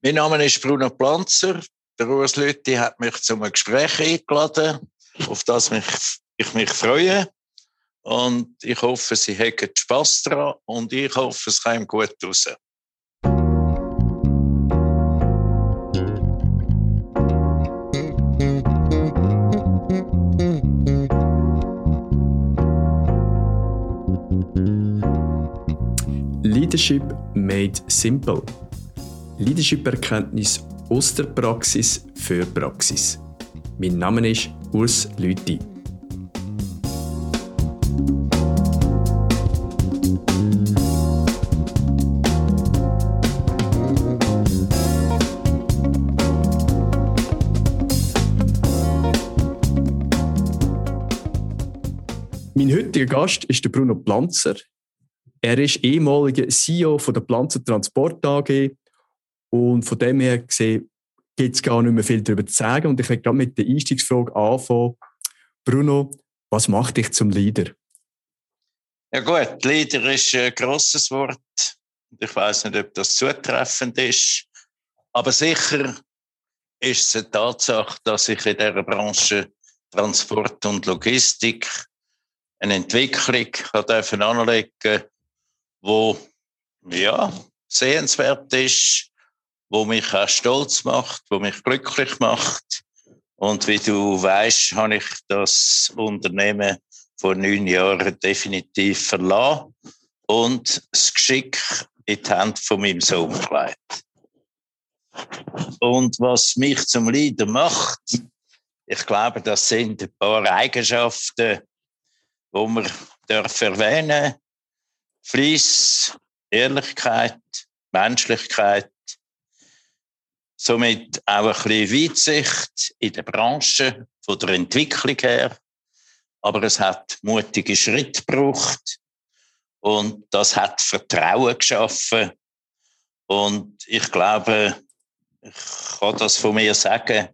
Mein Name ist Bruno Planzer. Der Urs Lütti hat mich zum Gespräch eingeladen, auf das mich, ich mich freue. Und ich hoffe, Sie haben Spass daran und ich hoffe, es kommt gut raus. Leadership made simple. Leadership-Erkenntnis aus der Praxis für Praxis. Mein Name ist Urs Lüthi. Mein heutiger Gast ist Bruno Planzer. Er ist ehemaliger CEO der Planzer Transport AG und von dem her gesehen gibt es gar nicht mehr viel darüber zu sagen. Und ich werde gerade mit der Einstiegsfrage anfangen. Bruno, was macht dich zum Leader? Ja gut, Leader ist ein grosses Wort. Ich weiß nicht, ob das zutreffend ist. Aber sicher ist es eine Tatsache, dass ich in dieser Branche Transport und Logistik eine Entwicklung anlegen durfte, wo ja, sehenswert ist, wo mich auch stolz macht, wo mich glücklich macht. Und wie du weißt, habe ich das Unternehmen vor neun Jahren definitiv verlassen und das Geschick in die Hand von meinem Sohn gelegt. Und was mich zum Leader macht, ich glaube, das sind ein paar Eigenschaften, wo man darf erwähnen Fleiss, Ehrlichkeit, Menschlichkeit, somit auch ein bisschen Weitsicht in der Branche, von der Entwicklung her. Aber es hat mutige Schritte gebraucht und das hat Vertrauen geschaffen. Und ich glaube, ich kann das von mir sagen,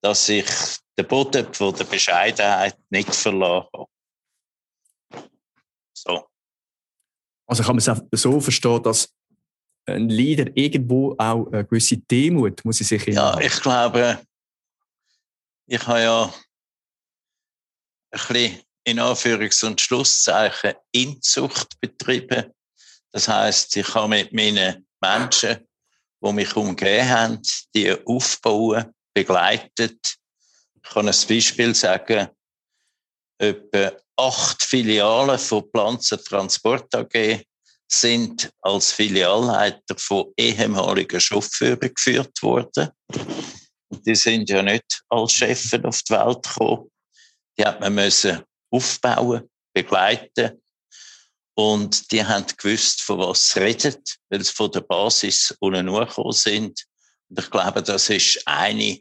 dass ich den Boden von der Bescheidenheit nicht verloren habe. So. Also kann man es so verstehen, dass ein Leader irgendwo auch eine gewisse Demut muss ich sich Ja, ich glaube, ich habe ja ein bisschen in Anführungs- und Schlusszeichen Inzucht betrieben. Das heißt, ich habe mit meinen Menschen, die mich umgeben haben, die aufbauen, begleitet. Ich kann ein Beispiel sagen. Etwa acht Filialen von Pflanzen Transport AG sind als Filialleiter von ehemaligen Chauffeuren geführt worden. Die sind ja nicht als Chefs auf die Welt gekommen. Die hat man müssen aufbauen, begleiten. Und die haben gewusst, von was sie reden, weil sie von der Basis unten sind. Und ich glaube, das ist eine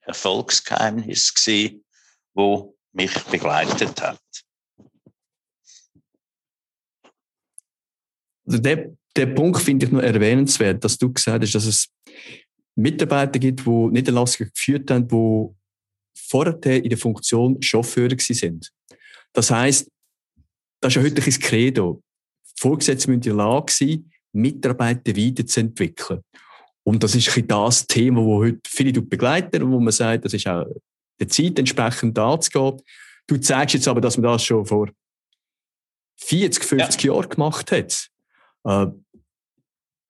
Erfolgsgeheimnissen gewesen, wo mich begleitet hat. Der, der Punkt finde ich noch erwähnenswert, dass du gesagt hast, dass es Mitarbeiter gibt, die Niederlassungen geführt haben, die vorher in der Funktion Chauffeure sind. Das heißt, das ist ja heute ein Credo. Vorgesetzt müssen in der Lage sein, Mitarbeiter weiterzuentwickeln. Und das ist ein das Thema, das heute viele begleiten und wo man sagt, das ist auch der Zeit entsprechend anzugehen. Du zeigst jetzt aber, dass man das schon vor 40, 50 ja. Jahren gemacht hat. Äh,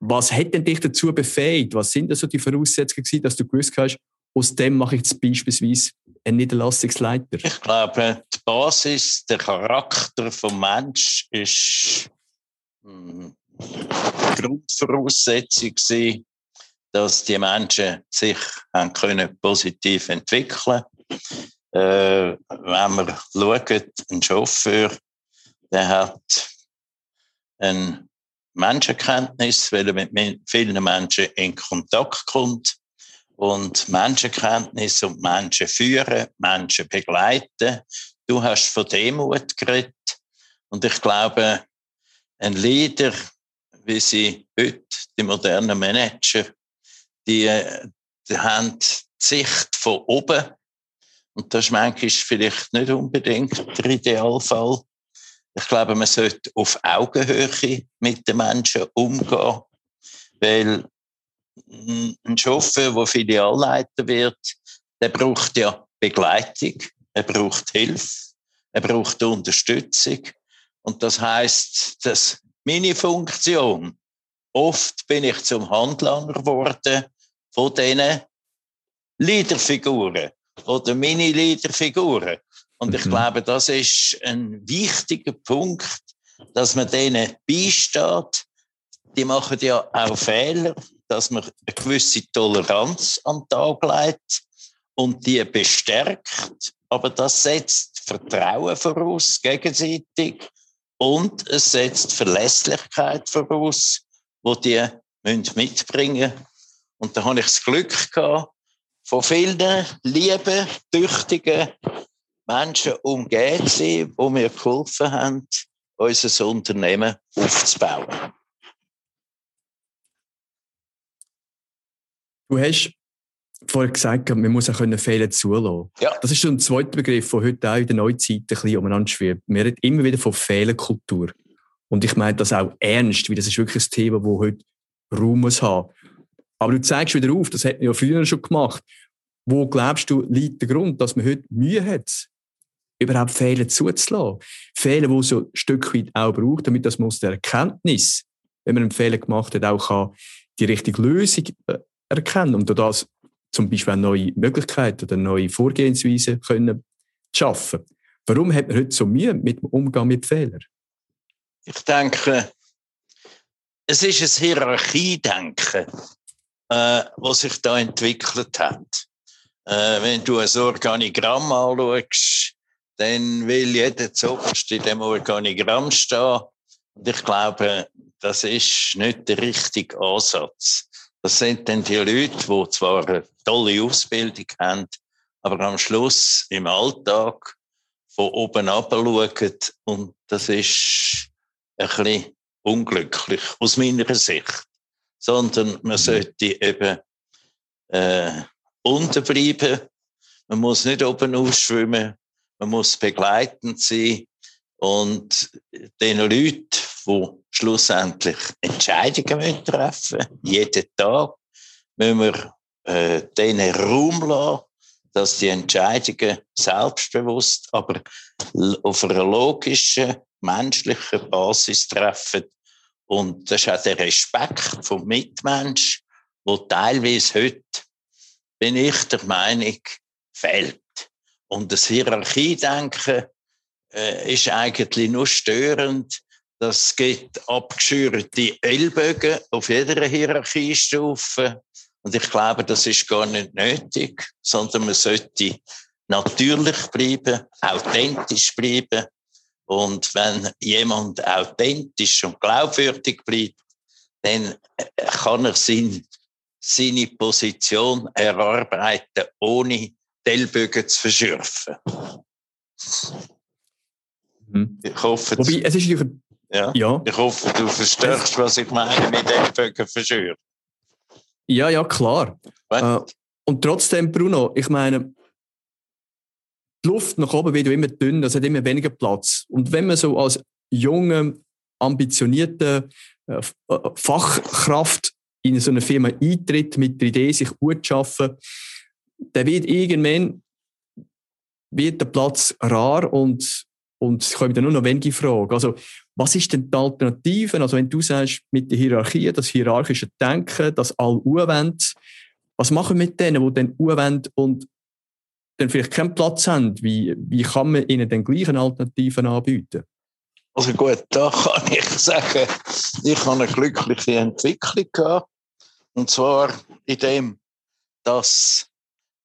was hat denn dich dazu befähigt? Was sind so die Voraussetzungen gewesen, dass du gewusst hast, aus dem mache ich jetzt beispielsweise einen Niederlassungsleiter? Ich glaube, die Basis, der Charakter vom Mensch ist hm, Grundvoraussetzung gewesen, dass die Menschen sich haben können positiv entwickeln äh, wenn man schaut, ein Chauffeur, der hat eine Menschenkenntnis, weil er mit vielen Menschen in Kontakt kommt. Und Menschenkenntnis und Menschen führen, Menschen begleiten. Du hast von Demut geredet. Und ich glaube, ein Leader, wie sie heute, die modernen Manager, die, die haben die Sicht von oben und das ist manchmal vielleicht nicht unbedingt der Idealfall. Ich glaube, man sollte auf Augenhöhe mit den Menschen umgehen, weil ein Chauffeur, der Filialleiter wird, der braucht ja Begleitung, er braucht Hilfe, er braucht Unterstützung. Und das heißt, dass meine Funktion, oft bin ich zum Handlanger geworden von diesen Leaderfiguren oder Mini-Leaderfiguren. Und ich mhm. glaube, das ist ein wichtiger Punkt, dass man denen beisteht. Die machen ja auch Fehler, dass man eine gewisse Toleranz an den Tag legt und die bestärkt. Aber das setzt Vertrauen voraus, gegenseitig. Und es setzt Verlässlichkeit voraus, wo die mitbringen müssen. Und da habe ich das Glück gehabt, von vielen lieben, tüchtigen Menschen umgeben zu sein, die mir geholfen haben, unser Unternehmen aufzubauen. Du hast vorher gesagt, man muss auch Fehler zulassen. Ja. Das ist so ein zweiter Begriff, der heute auch in der Neuzeit ein bisschen umeinander schwirrt. Wir reden immer wieder von Fehlerkultur. Und ich meine das auch ernst, weil das ist wirklich ein Thema, das heute Raum muss haben. Aber du zeigst wieder auf, das hat man ja früher schon gemacht. Wo glaubst du, liegt der Grund, dass man heute Mühe hat, überhaupt Fehler zuzulassen? Fehler, die so ein Stück weit auch braucht, damit das man aus der Erkenntnis, wenn man einen Fehler gemacht hat, auch kann die richtige Lösung äh, erkennen und das zum Beispiel neue Möglichkeiten oder neue Vorgehensweisen können schaffen. Warum hat man heute so Mühe mit dem Umgang mit Fehlern? Ich denke, es ist ein Hierarchiedenken, äh, was sich da entwickelt hat. Äh, wenn du ein Organigramm anschaust, dann will jeder zuoberst in dem Organigramm stehen. Und ich glaube, das ist nicht der richtige Ansatz. Das sind dann die Leute, die zwar eine tolle Ausbildung haben, aber am Schluss im Alltag von oben ab schauen. Und das ist ein bisschen unglücklich aus meiner Sicht. Sondern man sollte eben äh, unten bleiben. Man muss nicht oben ausschwimmen. Man muss begleitend sein. Und den Leuten, die schlussendlich Entscheidungen treffen jeden Tag, müssen wir äh, denen Raum lassen, dass die Entscheidungen selbstbewusst, aber auf einer logischen, menschlichen Basis treffen. Und das ist auch der Respekt vom Mitmensch, wo teilweise heute, bin ich der Meinung, fehlt. Und das Hierarchiedenken äh, ist eigentlich nur störend. Das gibt abgeschürte Ellbogen auf jeder Hierarchiestufe. Und ich glaube, das ist gar nicht nötig, sondern man sollte natürlich bleiben, authentisch bleiben. Und wenn jemand authentisch und glaubwürdig bleibt, dann äh, kann er sein, seine Position erarbeiten, ohne Ellbogen zu verschürfen. Mhm. Ich hoffe, Wobei, es ist ja, ja. Ich hoffe, du verstehst, was ich meine mit Ellbogen verschürfen. Ja, ja, klar. Äh, und trotzdem, Bruno, ich meine, die Luft nach oben wird immer dünn, es hat immer weniger Platz. Und wenn man so als junge, ambitionierte äh, äh, Fachkraft in so eine Firma eintritt, mit der Idee, sich gut zu arbeiten, dann wird irgendwann wird der Platz rar und, und es kommen dann nur noch wenige Fragen. Also, was ist denn die Alternative? Also, wenn du sagst, mit der Hierarchie, das hierarchische Denken, das all wollen, was machen wir mit denen, die dann wollen und dann vielleicht keinen Platz haben? Wie, wie kann man ihnen den gleichen Alternativen anbieten? Also gut, da kann ich sagen, ich habe eine glückliche Entwicklung gehabt. Und zwar in dem, dass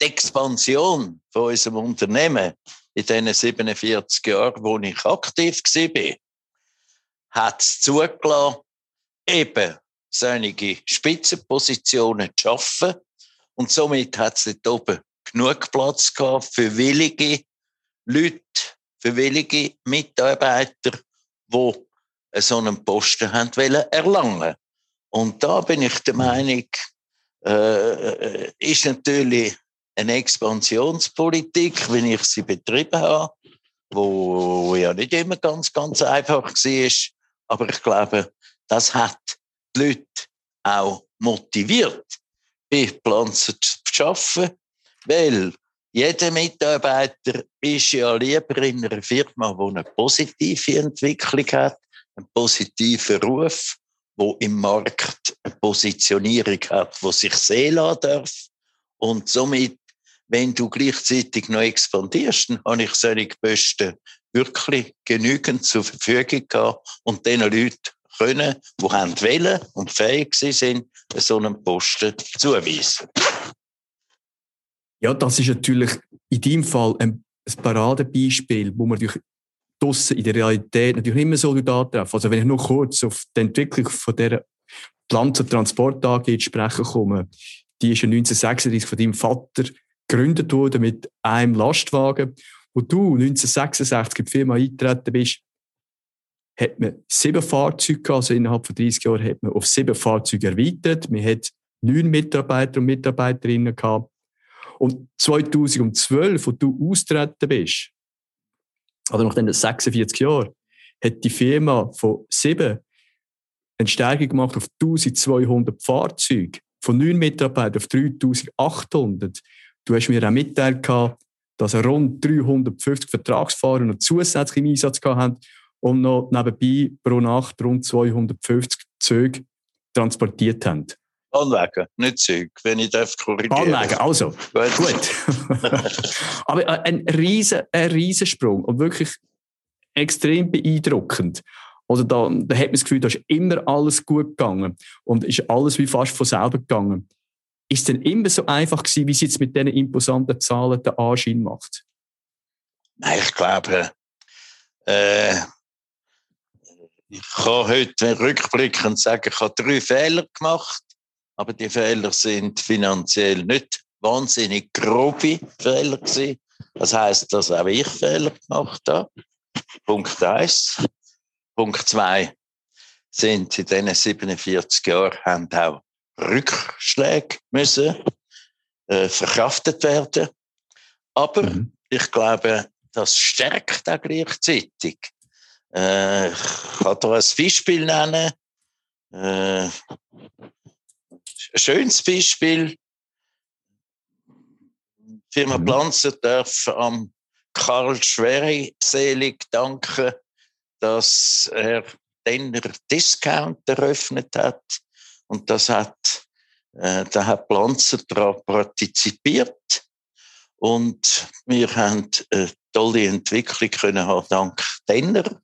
die Expansion von unserem Unternehmen in diesen 47 Jahren, wo ich aktiv war, hat es zugelassen, eben solche Spitzenpositionen zu schaffen. Und somit hat es dort oben genug Platz gehabt für willige Leute, für willige Mitarbeiter, die so einen Posten haben wollen erlangen. Und da bin ich der Meinung, äh, ist natürlich eine Expansionspolitik, wenn ich sie betrieben habe, wo ja nicht immer ganz, ganz einfach war. Aber ich glaube, das hat die Leute auch motiviert, bei Pflanzen zu arbeiten, weil jeder Mitarbeiter ist ja lieber in einer Firma, die eine positive Entwicklung hat, einen positiven Ruf, wo im Markt eine Positionierung hat, wo sich sehen lassen darf. Und somit, wenn du gleichzeitig noch expandierst, dann habe ich solche Posten wirklich genügend zur Verfügung gehabt und diesen Leuten können, die haben wollen und fähig sind, so einen Posten zuweisen. Ja, das ist natürlich in deinem Fall ein, Paradebeispiel, wo man natürlich draussen in der Realität natürlich nicht mehr so antreffen. Also wenn ich nur kurz auf die Entwicklung von der Land- und Transport AG sprechen komme, die ist ja 1936 von deinem Vater gegründet worden mit einem Lastwagen. Wo du 1966 in die Firma eingetreten bist, hat man sieben Fahrzeuge gehabt, also innerhalb von 30 Jahren hat man auf sieben Fahrzeuge erweitert. Man hat neun Mitarbeiter und Mitarbeiterinnen gehabt. Und 2012, wo du austreten bist, oder nach den 46 Jahren, hat die Firma von sieben eine Stärkung gemacht auf 1200 Fahrzeuge, von neun Mitarbeitern auf 3800. Du hast mir auch mitteilt, dass rund 350 Vertragsfahrer noch zusätzlich im Einsatz haben und noch nebenbei pro Nacht rund 250 Züge transportiert haben. Anlegen, nicht Züge, wenn ich darf korrigieren. Anlegen, also. Gut. gut. Aber äh, ein riesen, ein Riesensprung und wirklich extrem beeindruckend. Oder da, da hat man das Gefühl, da ist immer alles gut gegangen und ist alles wie fast von selber gegangen. Ist es denn immer so einfach gewesen, wie es jetzt mit diesen imposanten Zahlen den Anschein macht? Nein, ich glaube, äh, ich kann heute rückblickend sagen, ich habe drei Fehler gemacht, aber die Fehler sind finanziell nicht wahnsinnig grobe Fehler gewesen. Das heißt, dass auch ich Fehler gemacht habe. Punkt eins. Punkt zwei sind in diesen 47 Jahren haben auch Rückschläge müssen äh, verkraftet werden. Aber mhm. ich glaube, das stärkt auch gleichzeitig. Äh, ich kann da ein Beispiel nennen. Äh, ein schönes Beispiel. Die Firma mhm. Planzer darf am Karl Schwereselig danken, dass er den Discount eröffnet hat. Und das hat, äh, da hat Planzer daran partizipiert. Und wir haben eine tolle Entwicklung können haben dank Denner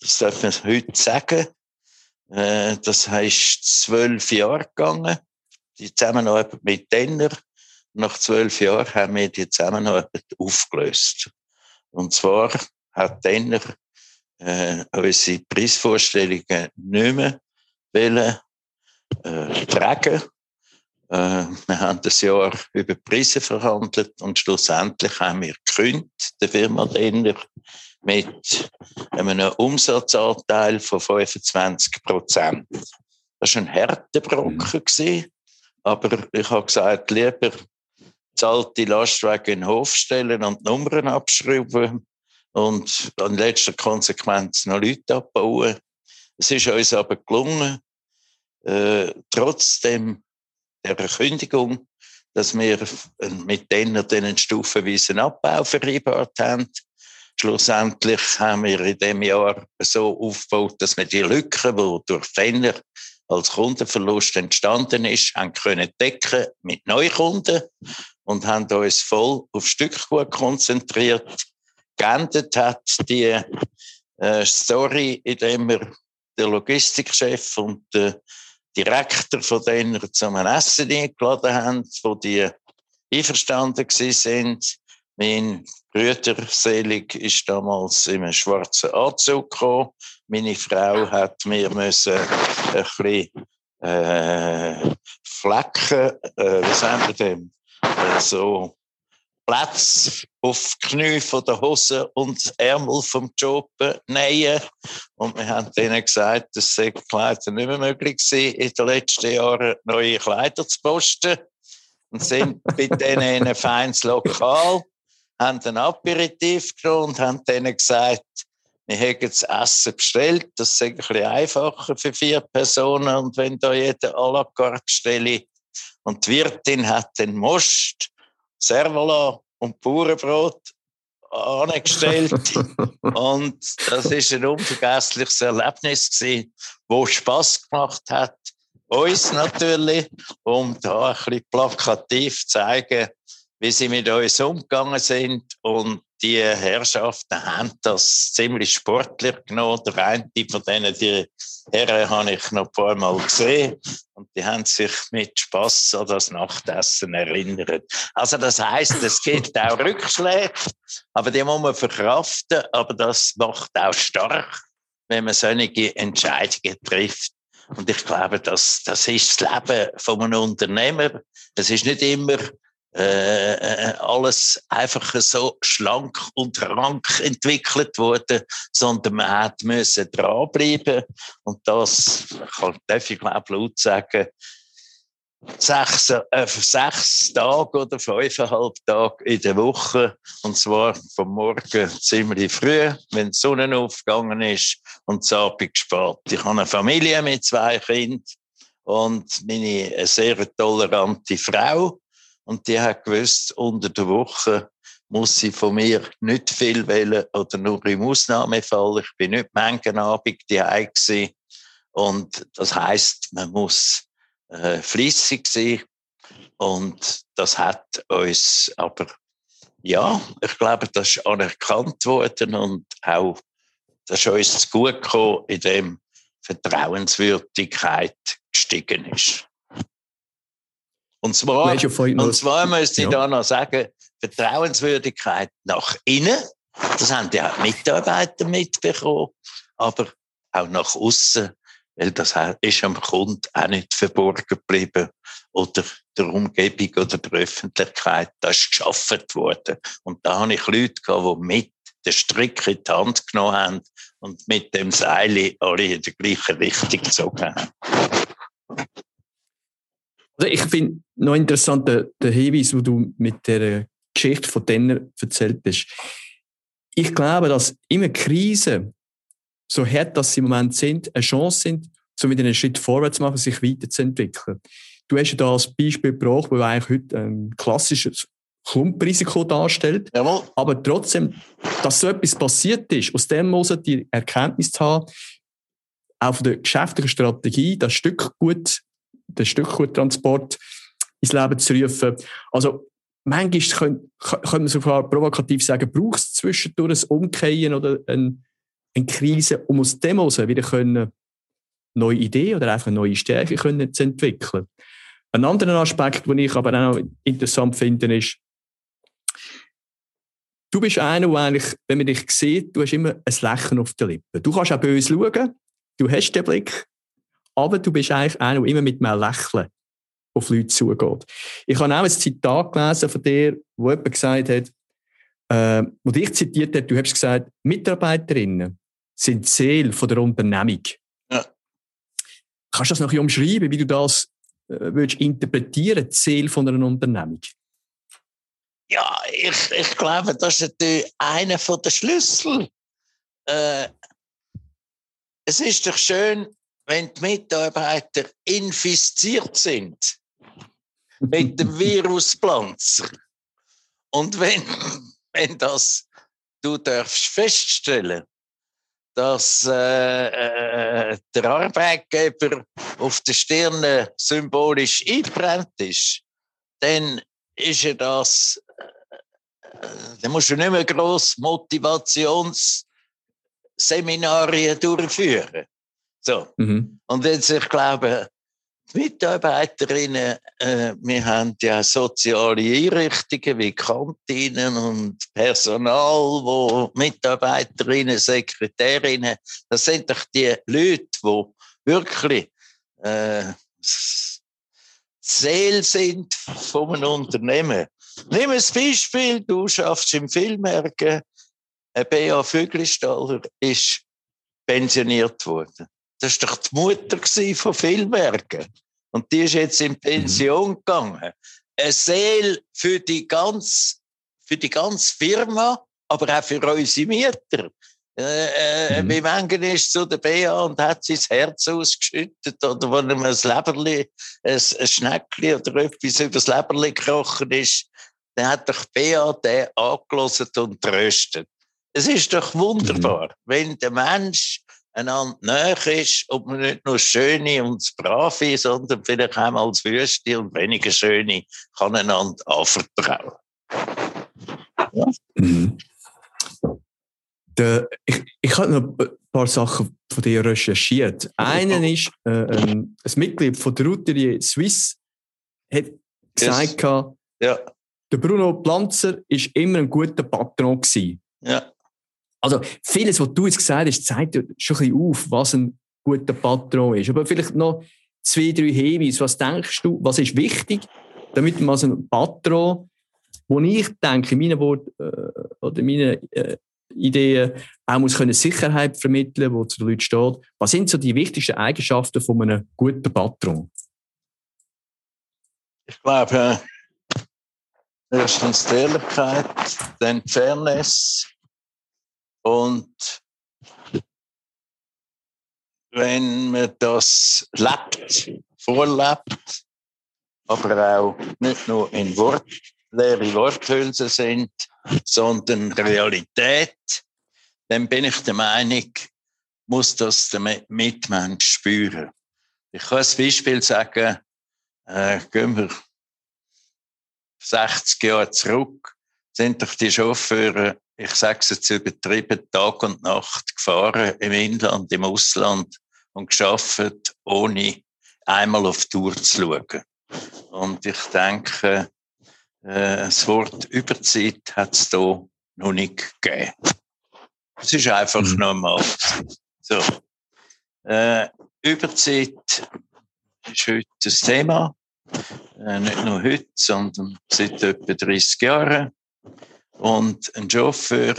das darf man heute sagen. Äh, das heißt zwölf Jahre gegangen, die Zusammenarbeit mit Denner. Nach zwölf Jahren haben wir die Zusammenarbeit aufgelöst. Und zwar hat Denner äh, unsere Preisvorstellungen nicht mehr wollen, äh, tragen. Äh, wir haben das Jahr über Preise verhandelt und schlussendlich haben wir gekündigt, der Firma Denner, mit einem Umsatzanteil von 25 Prozent. Das war ein harter Brocken. Mhm. Aber ich habe gesagt, lieber zahlt die Lastwagen in den Hof stellen und Nummern abschreiben und in letzter Konsequenz noch Leute abbauen. Es ist uns aber gelungen, äh, trotzdem der Kündigung, dass wir mit denen den stufenweisen Abbau vereinbart haben, Schlussendlich haben wir in dem Jahr so aufgebaut, dass wir die Lücke, die durch Fenner als Kundenverlust entstanden ist, haben können decken mit Neukunden und haben uns voll auf Stückgut konzentriert. Geendet hat die äh, Story, in dem wir den Logistikchef und den Direktor von denen zum Essen eingeladen haben, wo die einverstanden sind. Mein Brüder Selig ist damals in einem schwarzen Anzug gekommen. Meine Frau hat mir müssen ein bisschen äh, Flecken, äh, wie sagen wir äh, so Platz auf Knie von der Hose und Ärmel vom Job nähen. Und wir haben denen gesagt, dass sei Kleider nicht mehr möglich gewesen, in den letzten Jahren neue Kleider zu posten. Und sind bei denen in ein feines Lokal haben ein Aperitif genommen und haben denen gesagt, wir haben das Essen bestellt, das ist ein bisschen einfacher für vier Personen und wenn da jeder à la carte stelle und die Wirtin hat den Most, Servola und Bauernbrot angestellt. Und das ist ein unvergessliches Erlebnis gewesen, wo Spaß gemacht hat, uns natürlich, um da ein bisschen plakativ zu zeigen, wie sie mit uns umgegangen sind und die Herrschaften haben das ziemlich sportlich genommen. Der eine von denen, die Herren, habe ich noch ein paar Mal gesehen. Und die haben sich mit Spass an das Nachtessen erinnert. Also, das heisst, es gibt auch Rückschläge, aber die muss man verkraften. Aber das macht auch stark, wenn man solche Entscheidungen trifft. Und ich glaube, das, das ist das Leben von einem Unternehmer. Es ist nicht immer äh, äh, alles einfach so schlank und rank entwickelt worden, sondern man hat müssen dranbleiben. Und das kann, darf ich glaube laut sagen, sechs, äh, sechs Tage oder fünfeinhalb Tage in der Woche. Und zwar vom Morgen ziemlich früh, wenn die Sonne aufgegangen ist und das Abend spät. Ich habe eine Familie mit zwei Kindern und meine sehr tolerante Frau und die hat gewusst, unter der Woche muss sie von mir nicht viel wählen oder nur im Ausnahmefall. Ich bin nicht Mengenabend die gewesen. Und das heißt, man muss äh, fließig sein. Und das hat uns aber, ja, ich glaube, das ist anerkannt worden und auch, das ist uns gut gekommen, indem Vertrauenswürdigkeit gestiegen ist. Und zwar, und zwar müsste ich ja. da noch sagen, Vertrauenswürdigkeit nach innen, das haben die Mitarbeiter mitbekommen, aber auch nach außen, weil das ist am Kunden auch nicht verborgen geblieben oder der Umgebung oder der Öffentlichkeit. Das ist geschaffen worden. Und da habe ich Leute gehabt, die mit den Strick in die Hand genommen haben und mit dem Seil alle in die gleiche Richtung gezogen haben. Also ich finde noch interessant der, der Hinweis, wo du mit der Geschichte von denen erzählt hast. Ich glaube, dass immer Krisen, so hart dass sie im Moment sind, eine Chance sind, so wieder einen Schritt vorwärts zu machen, sich weiterzuentwickeln. Du hast ja da als Beispiel gebracht, wo eigentlich heute ein klassisches Klumpenrisiko darstellt. Jawohl. Aber trotzdem, dass so etwas passiert ist, aus dem muss die Erkenntnis zu haben, auch von der geschäftlichen Strategie, das Stück gut den Stückguttransport ins Leben zu rufen. Also, manchmal können, können wir sogar provokativ sagen, braucht es zwischendurch ein Umkehren oder eine, eine Krise, um aus dem heraus wieder können, neue Ideen oder einfach neue Stärke können zu entwickeln. Ein anderer Aspekt, den ich aber auch interessant finde, ist, du bist einer, der eigentlich, wenn man dich sieht, du hast immer ein Lächeln auf den Lippen. Du kannst auch böse schauen, du hast den Blick, aber du bist eigentlich einer, der immer mit einem Lächeln auf Leute zugeht. Ich habe auch ein Zitat gelesen von dir, wo jemand gesagt hat, äh, wo dich zitiert hat, du hast gesagt, Mitarbeiterinnen sind die Seele von der Unternehmung. Ja. Kannst du das noch ein bisschen umschreiben, wie du das äh, würdest interpretieren, die Seele von einer Unternehmung? Ja, ich, ich glaube, das ist natürlich einer der Schlüssel. Äh, es ist doch schön, wenn die Mitarbeiter infiziert sind mit dem Viruspflanzer und wenn, wenn das du darfst feststellen, dass äh, äh, der Arbeitgeber auf der Stirne symbolisch eingebrannt ist, dann ist er das, äh, dann musst du nicht mehr gross Motivationsseminarien durchführen. So. Mhm. Und jetzt, ich glaube, die Mitarbeiterinnen, äh, wir haben ja soziale Einrichtungen wie Kantinen und Personal, wo Mitarbeiterinnen, Sekretärinnen, das sind doch die Leute, die wirklich äh, Seele sind von einem Unternehmen. Nimm ein Beispiel, du schaffst im Filmwerken, B.A. Vögelstaller ist pensioniert worden. Das war doch die Mutter von Filmwerken. Und die ist jetzt in Pension mhm. gegangen. Eine Seele für die ganze, für die ganze Firma, aber auch für unsere Mieter. Äh, äh, mhm. Wie manchmal ist zu der Bea und hat sein Herz ausgeschüttet oder wenn ihm ein Leberli, ein, ein Schneckli oder etwas über das Leberli gekrochen ist, dann hat doch Bea den angelassen und tröstet. Es ist doch wunderbar, mhm. wenn der Mensch einander näher ist, ob man nicht nur schöne und brave, sondern vielleicht auch mal das Wüste und weniger schöne kann einander anvertrauen. Ja. Mhm. Der, ich, ich habe noch ein paar Sachen von dir recherchiert. Einen ist, äh, ein, ein Mitglied von der Routerie Swiss hat gesagt, yes. ja. der Bruno Planzer ist immer ein guter Patron gewesen. Ja. Also vieles, was du jetzt gesagt hast, zeigt schon ein bisschen auf, was ein guter Patron ist. Aber vielleicht noch zwei, drei Hinweise. Was denkst du, was ist wichtig, damit man so ein Patron, wo ich denke, in meinen Worten äh, oder meinen äh, Ideen auch muss können Sicherheit vermitteln, wo zu den Leuten steht. Was sind so die wichtigsten Eigenschaften von einem guten Patron? Ich glaube, erstens die Ehrlichkeit, dann Fairness und wenn man das lebt, vorlebt, aber auch nicht nur in Wort, leere Worthülsen sind, sondern Realität, dann bin ich der Meinung, muss das der Mitmensch spüren. Ich kann ein Beispiel sagen, äh, gehen wir 60 Jahre zurück, sind doch die Chauffeure, ich sage es jetzt übertrieben, Tag und Nacht gefahren im Inland, im Ausland und geschafft, ohne einmal auf die Tour zu schauen. Und ich denke, äh, das Wort Überzeit hat es da noch nicht gegeben. Es ist einfach mhm. normal. So. Äh, Überzeit ist heute das Thema. Äh, nicht nur heute, sondern seit etwa 30 Jahren. Und ein Chauffeur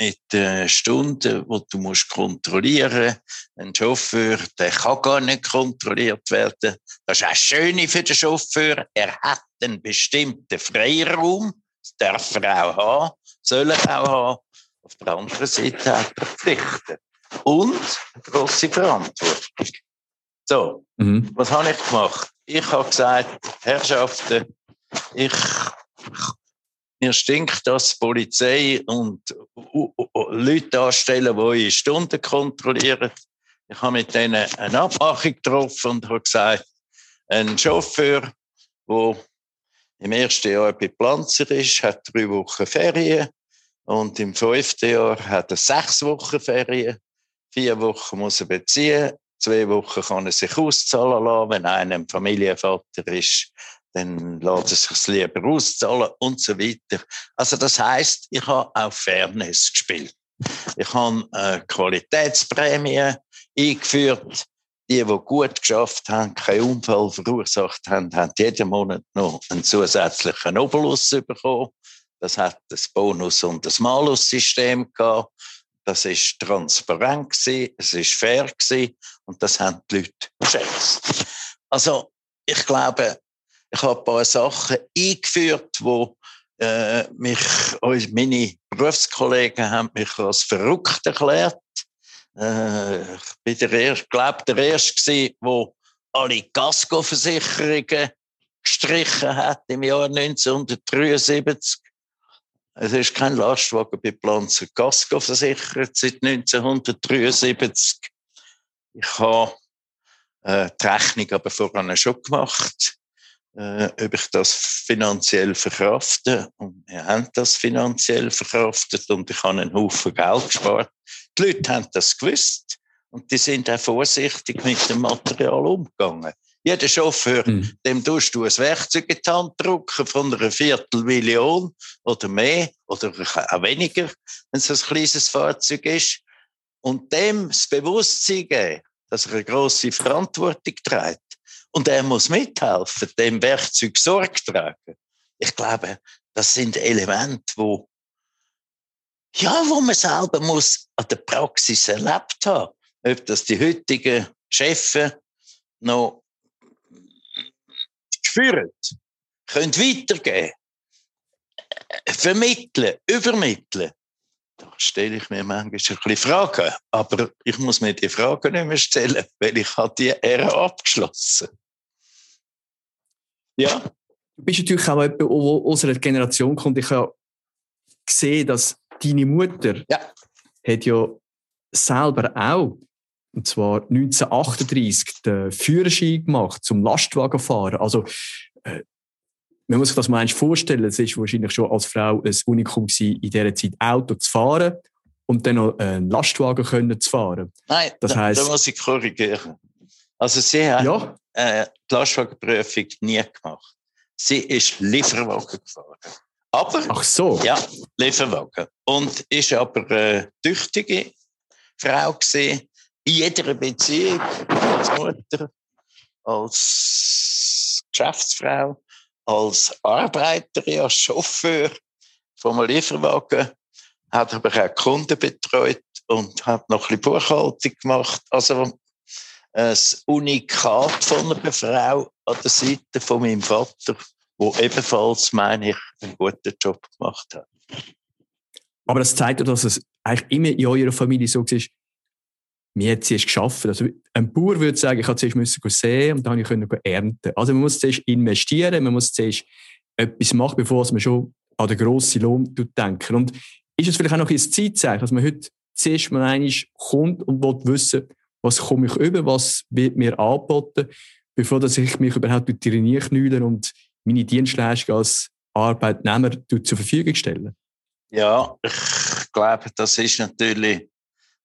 mit äh, Stunden, wo du musst kontrollieren. Ein Chauffeur, der kann gar nicht kontrolliert werden. Das ist auch schön für den Chauffeur. Er hat einen bestimmten Freiraum. Das darf er auch haben, soll er auch haben. Auf der anderen Seite hat er Pflichten. Und eine grosse Verantwortung. So, mhm. was habe ich gemacht? Ich habe gesagt, Herrschaften, ich mir stinkt das Polizei und Leute anstellen, die eure Stunden kontrollieren. Ich habe mit denen eine Abmachung getroffen und habe gesagt, ein Chauffeur, der im ersten Jahr bei Planzer ist, hat drei Wochen Ferien und im fünften Jahr hat er sechs Wochen Ferien. Vier Wochen muss er beziehen, zwei Wochen kann er sich auszahlen lassen, wenn einer ein Familienvater ist dann lässt es sich lieber auszahlen und so weiter. Also das heißt, ich habe auch Fairness gespielt. Ich habe eine Qualitätsprämie eingeführt. Die, die gut geschafft haben, keinen Unfall verursacht haben, haben jeden Monat noch einen zusätzlichen Obolus bekommen. Das hat das Bonus- und das Malus-System gehabt. Das ist transparent es ist fair und das haben die Leute geschätzt. Also, ich glaube, ich habe ein paar Sachen eingeführt, wo äh, mich, meine Berufskollegen haben mich als verrückt erklärt. Äh, ich bin der erste, glaube der erste gewesen, wo alle Casco-Versicherungen gestrichen hat im Jahr 1973. Es ist kein Lastwagen bei Planzer Casco versichert seit 1973. Ich habe äh, die Rechnung aber vorher schon gemacht äh, ob ich das finanziell verkrafte. Und wir haben das finanziell verkraftet und ich habe einen Haufen Geld gespart. Die Leute haben das gewusst und die sind auch vorsichtig mit dem Material umgegangen. Jeder Chauffeur, mhm. dem tust du ein Werkzeug in die Hand drücken von einer Viertelmillion oder mehr oder auch weniger, wenn es ein kleines Fahrzeug ist. Und dem das Bewusstsein geben, dass er eine grosse Verantwortung trägt. Und er muss mithelfen, dem Werkzeug Sorge tragen. Ich glaube, das sind Elemente, wo, ja, wo man selber muss an der Praxis erlebt haben. Ob das die heutigen Chefs noch spüren, können weitergeben, vermitteln, übermitteln. Da stelle ich mir manchmal ein bisschen Fragen. Aber ich muss mir die Fragen nicht mehr stellen, weil ich habe die Ära abgeschlossen. Ja. Du bist natürlich auch jemand, der aus einer Generation kommt. Ich habe gesehen, dass deine Mutter ja. hat ja selber auch, und zwar 1938, den Führerschein gemacht zum Lastwagenfahren. Also, äh, man muss sich das mal vorstellen, es ist wahrscheinlich schon als Frau ein Unikum gewesen, in dieser Zeit Auto zu fahren und dann noch einen Lastwagen können zu fahren. Nein, das da, heisst, da muss ich korrigieren. Also sie hat ja. äh, die Lastwagenprüfung nie gemacht. Sie ist Lieferwagen gefahren. Aber, Ach so. Ja, Lieferwagen. Und ist aber eine tüchtige Frau gesehen, in jeder Beziehung, als Mutter, als Geschäftsfrau, als Arbeiterin, als Chauffeur vom Lieferwagen, hat aber auch Kunden betreut und hat noch ein bisschen Buchhaltung gemacht. Also ein Unikat von einer Frau an der Seite von meinem Vater, wo ebenfalls, meine ich, einen guten Job gemacht hat. Aber das zeigt ja, dass es eigentlich immer in eurer Familie so ist, mir hat es geschafft. Also ein Bauer würde sagen, ich habe zuerst sehen und dann konnte ich ernten. Also man muss zuerst investieren, man muss zuerst etwas machen, bevor man schon an den grossen Lohn denkt. Und ist es vielleicht auch noch ein Zeitzeichen, dass man heute zuerst mal einmal kommt und will wissen, was komme ich über, was wird mir angeboten, bevor dass ich mich überhaupt durch die knülle und meine Dienstleistung als Arbeitnehmer zur Verfügung stelle? Ja, ich glaube, das ist natürlich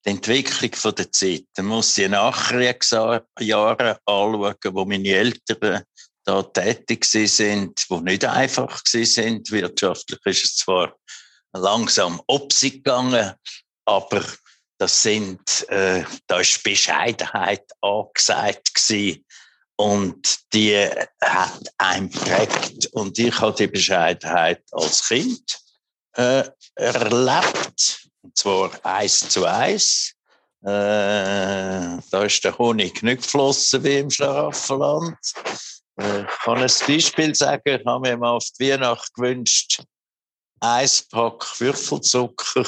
die Entwicklung der Zeit. Man muss die Nachkriegsjahre anschauen, wo meine Eltern da tätig sind, wo nicht einfach sind. Wirtschaftlich ist es zwar langsam gegangen, aber das sind, äh, da ist Bescheidenheit angesagt gewesen. Und die hat einen prägt. Und ich habe die Bescheidenheit als Kind äh, erlebt. Und zwar eins zu eins. Äh, da ist der Honig nicht geflossen wie im Schlaraffenland. Äh, ich kann ein Beispiel sagen. Ich habe mir mal auf die Weihnacht gewünscht, ein Pack Würfelzucker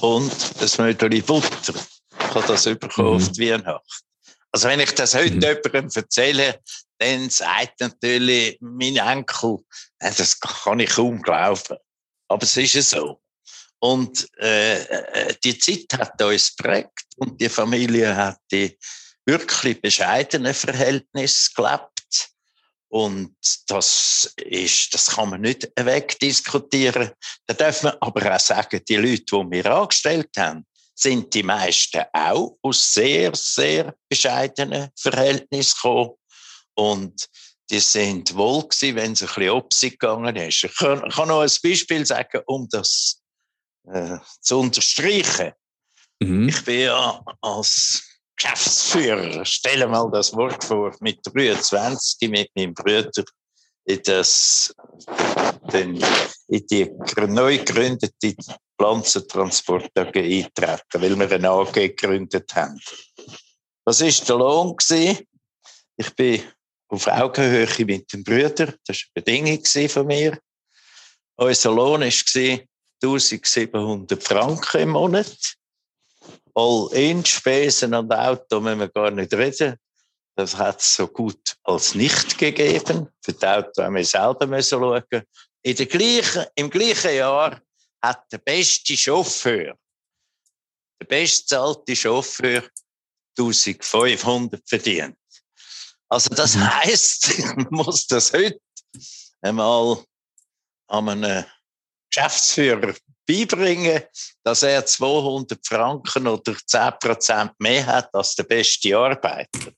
und ein Mödeli Butter. Ich habe das bekommen mhm. auf die Weihnacht. Also wenn ich das heute mhm. jemandem erzähle, dann sagt natürlich mein Enkel, das kann ich kaum glauben. Aber es ist ja so. Und äh, äh, die Zeit hat uns geprägt und die Familie hat die wirklich bescheidenen Verhältnisse gelebt. Und das ist, das kann man nicht wegdiskutieren. Da darf man aber auch sagen, die Leute, die wir angestellt haben, sind die meisten auch aus sehr, sehr bescheidenen Verhältnissen gekommen. Und die sind wohl gewesen, wenn es ein bisschen Opsi gegangen ist. Ich kann, noch ein Beispiel sagen, um das äh, zu unterstreichen. Mhm. Ich bin ja als Geschäftsführer, stelle mal das Wort vor, mit 23 mit meinem Bruder in, das, den, in die neu gegründete Pflanzentransport AG eintreten, weil wir eine AG gegründet haben. Was war der Lohn? Ich bin auf Augenhöhe mit dem Brüder, das war eine Bedingung von mir. Unser Lohn war 1700 Franken im Monat. All-in-Spesen und Auto müssen wir gar nicht reden. Das hat es so gut als nicht gegeben. Für das Auto haben wir selber müssen schauen. In der gleichen, Im gleichen Jahr hat der beste Chauffeur, der bestzahlte Chauffeur, 1500 verdient. Also das mhm. heißt, man muss das heute einmal an einem Geschäftsführer beibringen, dass er 200 Franken oder 10 Prozent mehr hat als der beste Arbeiter.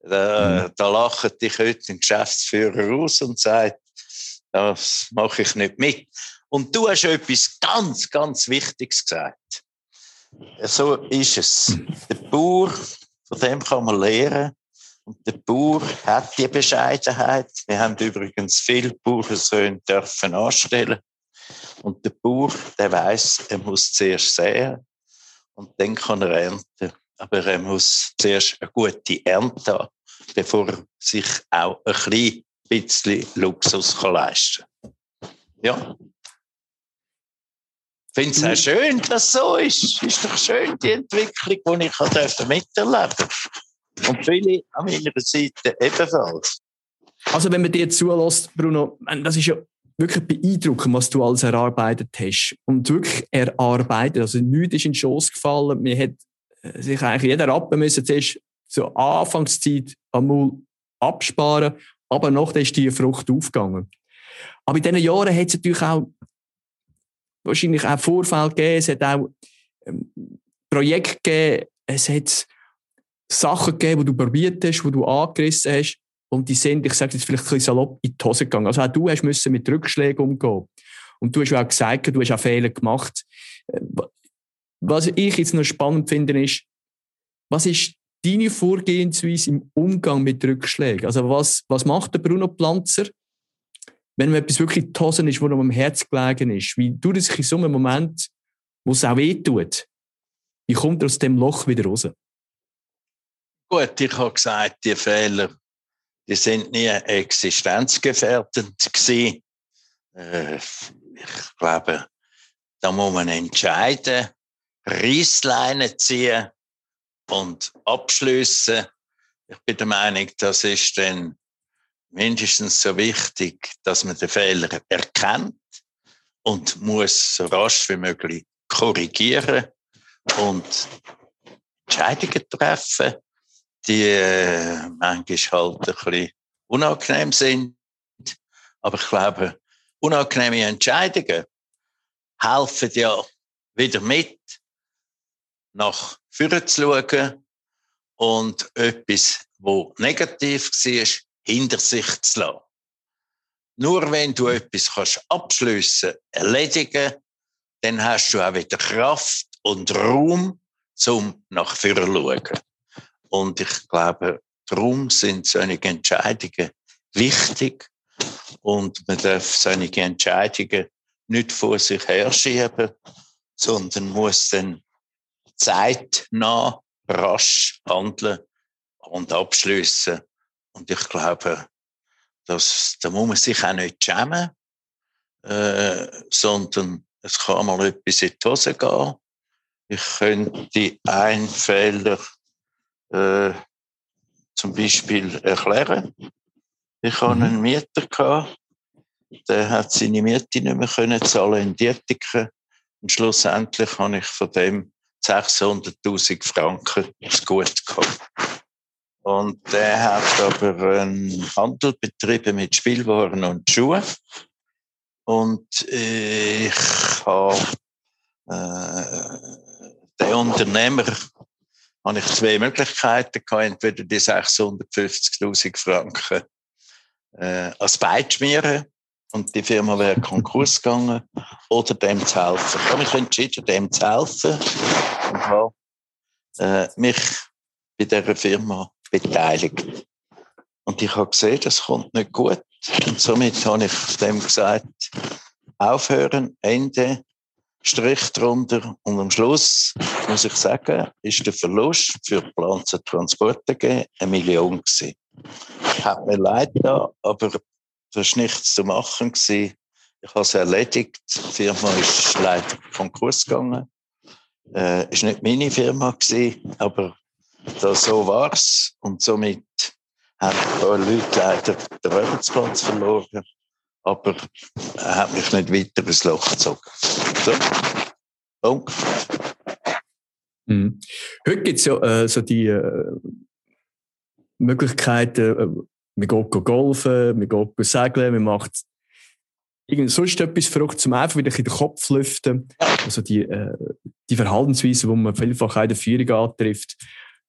Da, mhm. da lacht dich heute ein Geschäftsführer aus und sagt, das mache ich nicht mit. Und du hast etwas ganz, ganz Wichtiges gesagt. So ist es. Mhm. Der Bauer, von dem kann man lernen. Und der Bauer hat die Bescheidenheit. Wir haben übrigens viele Bauernsöhne dürfen anstellen. Und der Bauer, der weiß, er muss zuerst säen und dann kann er ernten. Aber er muss zuerst eine gute Ernte haben, bevor er sich auch ein bisschen Luxus leisten kann. Ja. Ich finde es auch schön, dass es so ist. Ist doch schön, die Entwicklung, die ich miterleben durfte. Und viele an meiner Seite ebenfalls. Also, wenn man dir zulässt, Bruno, das ist ja wirklich beeindruckend, was du alles erarbeitet hast. Und wirklich erarbeitet. Also, nichts ist in den Schoss gefallen. Mir hat äh, sich eigentlich jeder Rappen müssen zuerst zur Anfangszeit einmal absparen, aber nachher ist die Frucht aufgegangen. Aber in diesen Jahren hat es natürlich auch wahrscheinlich auch Vorfälle gegeben, es hat auch ähm, Projekte gegeben, es hat Sachen gegeben, die du probiert hast, die du angerissen hast und die sind, ich sage jetzt vielleicht ein bisschen salopp, in die Hose gegangen. Also auch du hast müssen mit Rückschlägen umgehen. Und du hast auch gesagt, du hast auch Fehler gemacht. Äh, was ich jetzt noch spannend finde, ist, was ist deine Vorgehensweise im Umgang mit Rückschlägen? Also was, was macht der Bruno Planzer, wenn ihm etwas wirklich in die Hose ist, wo ihm am Herz gelegen ist? Wie tut er sich in so einem Moment, wo es auch weh tut? Wie kommt er aus dem Loch wieder raus? Gut, ich habe gesagt, die Fehler, die sind nie existenzgefährdend gewesen. Äh, ich glaube, da muss man entscheiden, Reissleine ziehen und abschließen. Ich bin der Meinung, das ist dann mindestens so wichtig, dass man den Fehler erkennt und muss so rasch wie möglich korrigieren und Entscheidungen treffen, die äh, manchmal halt ein bisschen unangenehm sind. Aber ich glaube, unangenehme Entscheidungen helfen ja wieder mit, nach vorne zu schauen und etwas, wo negativ war, hinter sich zu lassen. Nur wenn du etwas kannst abschliessen, erledigen, dann hast du auch wieder Kraft und Raum, zum nach vorne zu schauen. Und ich glaube, darum sind solche Entscheidungen wichtig und man darf solche Entscheidungen nicht vor sich herschieben, sondern muss dann zeitnah rasch handeln und abschließen und ich glaube, dass, da muss man sich auch nicht schämen, äh, sondern es kann mal etwas in die Hose gehen. Ich könnte einen Fehler äh, zum Beispiel erklären. Ich hatte mhm. einen Mieter, gehabt, der hat seine Miete nicht mehr können zahlen in Dietiken. Und schlussendlich habe ich von dem 600.000 Franken zu gut gehabt. Und der hat aber einen Handel betrieben mit Spielwaren und Schuhen. Und ich habe äh, der Unternehmer habe ich zwei Möglichkeiten gehabt, entweder die 650.000 Franken äh, als Bein schmieren und die Firma wäre Konkurs gegangen oder dem zu helfen. Ich habe mich entschieden, dem zu helfen und habe äh, mich bei dieser Firma beteiligt. Und ich habe gesehen, das kommt nicht gut. Und somit habe ich dem gesagt, aufhören, Ende, Strich drunter. Und am Schluss, muss ich sagen, ist der Verlust für Pflanzen Transporte eine Million gewesen. Hat mir leid da, aber das war nichts zu machen gewesen. Ich habe es erledigt. Die Firma ist leider Konkurs gegangen. Äh, ist nicht meine Firma gewesen, aber das, so war's. Und somit haben ein paar Leute leider den Arbeitsplatz verloren. Aber er hat mich nicht weiter ins Loch gezogen. So. Punkt. Mhm. Heute gibt es ja äh, so die äh, Möglichkeiten, äh, man geht golfen, man geht segeln, man macht irgend sonst etwas verrückt, zum einfach wieder in den Kopf lüften. Also die, äh, die Verhaltensweise, die man vielfach auch in der Führung antrifft.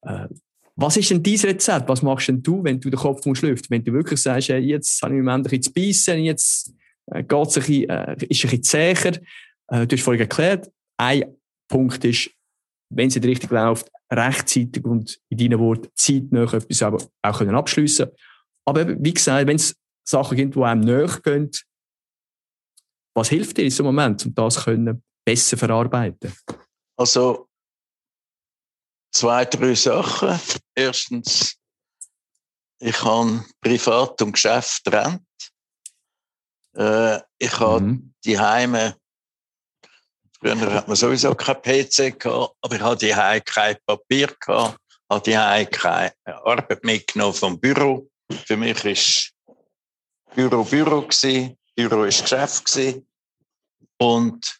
Äh, was ist denn dein Rezept? Was machst denn du, wenn du den Kopf musst? Wenn du wirklich sagst, hey, jetzt habe ich im Moment ein bisschen zu beißen, jetzt äh, geht's ein bisschen, äh, ist ein bisschen zäher. Äh, du hast vorhin erklärt, ein Punkt ist, wenn es nicht richtig läuft, rechtzeitig und in deinen Worten zeitnah etwas auch können abschliessen Aber wie gesagt, wenn es Sachen gibt, die einem näher gehen, was hilft dir in so einem Moment, um das können besser verarbeiten? Also zwei, drei Sachen. Erstens, ich habe Privat und Geschäft getrennt. Äh, ich habe mhm. die Heime Früher hat man sowieso kein PC gehabt, aber ich hatte die kein Papier gehabt, hatte die keine Arbeit mitgenommen vom Büro. Für mich ist Büro Büro gewesen, Büro ist Geschäft gewesen und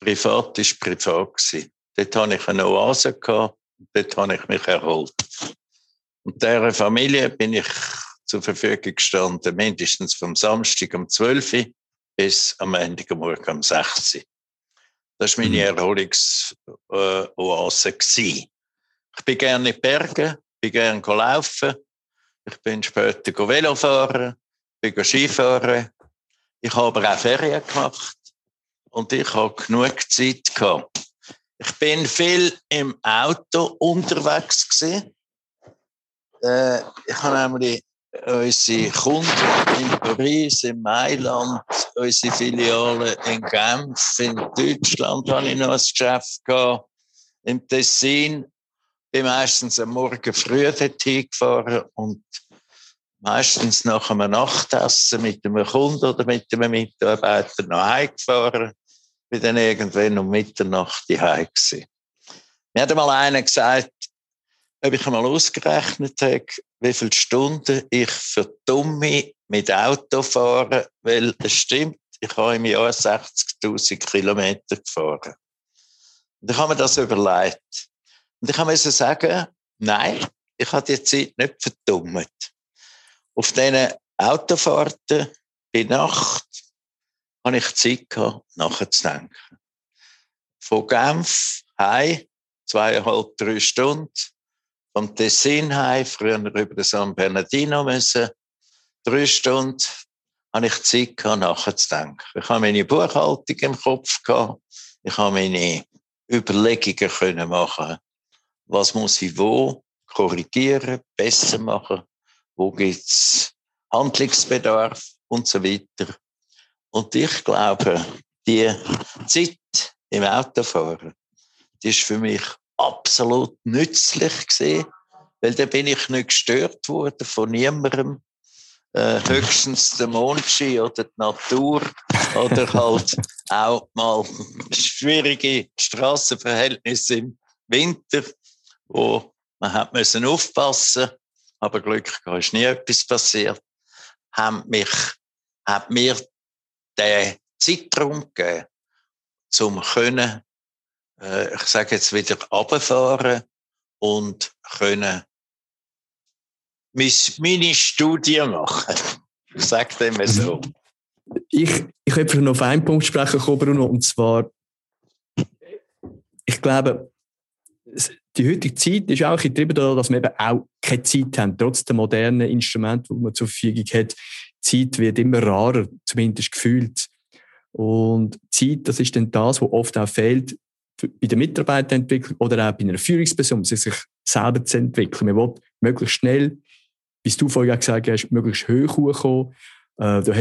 privat ist privat gewesen. Dort hatte ich eine Oase gehabt, dort habe ich mich erholt. Und dieser Familie bin ich zur Verfügung gestanden, mindestens vom Samstag um 12 Uhr bis am Ende Morgen um 6 Uhr. Das war meine mhm. Erholungsoase. Ich bin gerne in die Berge, bin gerne laufen. Ich bin später Velo fahren, bin Skifahren. Ich habe aber auch Ferien gemacht. Und ich habe genug Zeit gehabt. Ich bin viel im Auto unterwegs gewesen. Äh, ich habe nämlich unsere Kunden in Paris, in Mailand, unsere Filiale in Genf, in Deutschland habe ich noch ein Geschäft gehabt, im Tessin. Bin meistens am Morgen früh dorthin gefahren und meistens nach einem Nachtessen mit einem Kunden oder mit einem Mitarbeiter noch heimgefahren. Bin dann irgendwann um Mitternacht daheim gewesen. Mir hat einmal einer gesagt, ob ich einmal ausgerechnet habe, wie viele Stunden ich für Dumme mit Auto fahre, weil es stimmt, ich habe im Jahr 60.000 Kilometer gefahren. Und ich habe mir das überlegt. Und ich müssen sagen, nein, ich habe die Zeit nicht verdummt. Auf diesen Autofahrten bei Nacht habe ich Zeit gehabt, nachzudenken. Von Genf heim, zweieinhalb, drei Stunden, vom Tessin heim, früher über den San Bernardino müssen. Drei Stunden habe ich Zeit gehabt, nachzudenken. Ich habe meine Buchhaltung im Kopf gehabt. Ich habe meine Überlegungen können machen. Was muss ich wo korrigieren, besser machen? Wo gibt's Handlungsbedarf und so weiter. Und ich glaube, die Zeit im Autofahren, die ist für mich absolut nützlich gesehen, weil da bin ich nicht gestört worden von niemandem. Äh, höchstens der Mondschein oder die Natur oder halt auch mal schwierige Straßenverhältnisse im Winter, wo man hat müssen aufpassen, aber Glück ist nie etwas passiert, haben mich, hat mir den Zeitraum gegeben, zum können äh, ich sage jetzt wieder, runterfahren und können meine Studie machen. Ich sage dem so. Ich, ich will noch auf einen Punkt sprechen, Bruno, und zwar, ich glaube, die heutige Zeit ist auch getrieben dadurch, dass wir eben auch keine Zeit haben. Trotz der modernen Instrumente, die man zur Verfügung hat, Zeit wird immer rarer, zumindest gefühlt. Und Zeit, das ist dann das, was oft auch fehlt, bei der Mitarbeiterentwicklung oder auch bei einer Führungsperson, sich selber zu entwickeln. Man will möglichst schnell, wie du vorhin gesagt hast, möglichst hoch hochkommen. Äh, da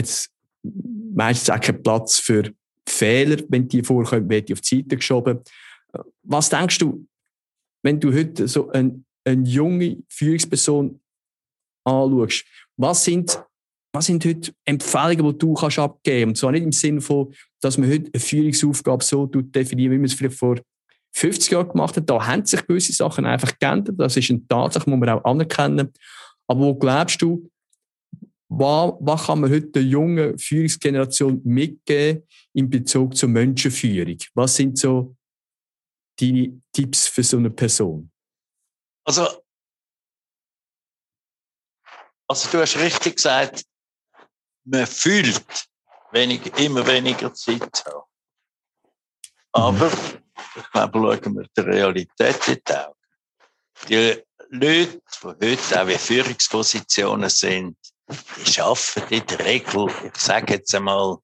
meistens auch keinen Platz für Fehler, wenn die vorkommen, werden die auf die Seite geschoben. Äh, was denkst du, wenn du heute so eine, eine junge Führungsperson anschaust, was sind was sind heute Empfehlungen, die du kannst abgeben kannst? Und zwar nicht im Sinne von, dass man heute eine Führungsaufgabe so definiert, wie man es vielleicht vor 50 Jahren gemacht hat. Da haben sich gewisse Sachen einfach geändert. Das ist eine Tatsache, muss man auch anerkennen. Aber wo glaubst du, was, was kann man heute der jungen Führungsgeneration mitgeben in Bezug zur Menschenführung? Was sind so deine Tipps für so eine Person? Also, also du hast richtig gesagt, man fühlt, wenn ich immer weniger Zeit habe. Aber ich glaube, schauen wir der Realität in die Augen. Die Leute, die heute auch in Führungspositionen sind, die arbeiten in der Regel, ich sage jetzt einmal,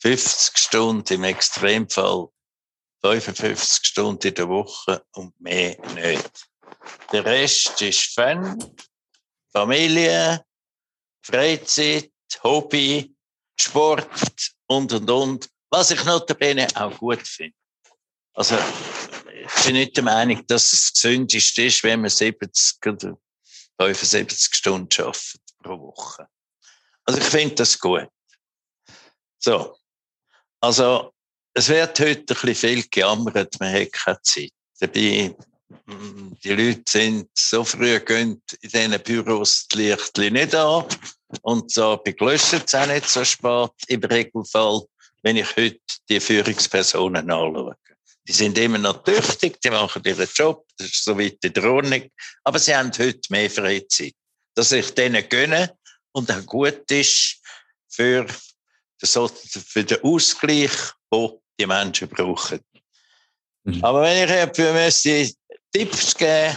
50 Stunden, im Extremfall 55 Stunden in der Woche und mehr nicht. Der Rest ist Fun, Familie, Freizeit, Hobby, Sport und und und. Was ich notabene auch gut finde. Also, ich bin nicht der Meinung, dass es gesündest ist, wenn man 70 oder 75 Stunden arbeitet pro Woche. Also, ich finde das gut. So. Also, es wird heute ein bisschen viel gejammert, man hat keine Zeit. Dabei, hm, die Leute sind so früh gehen in diesen Büros die Lichter nicht an. Und so beglöscht es auch nicht so spät im Regelfall, wenn ich heute die Führungspersonen anschaue. Die sind immer noch tüchtig, die machen ihren Job, das ist soweit in der Ordnung. Aber sie haben heute mehr Freizeit. Dass ich denen gönne und auch gut ist für, für den Ausgleich, den die Menschen brauchen. Mhm. Aber wenn ich dafür müsste Tipps geben,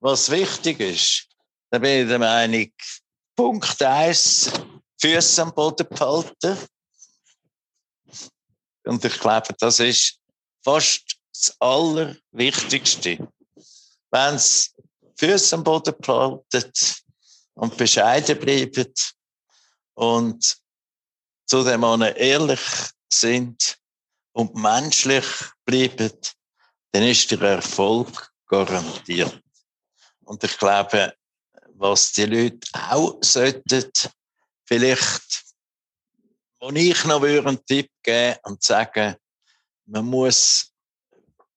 was wichtig ist, dann bin ich der Meinung, Punkt eins, Füße am Boden behalten. Und ich glaube, das ist fast das Allerwichtigste. Wenn es Füße am Boden behalten und bescheiden bleiben und zudem auch ehrlich sind und menschlich bleiben, dann ist der Erfolg garantiert. Und ich glaube, was die Leute auch sollten, vielleicht, wo ich noch einen Tipp geben und sagen, man muss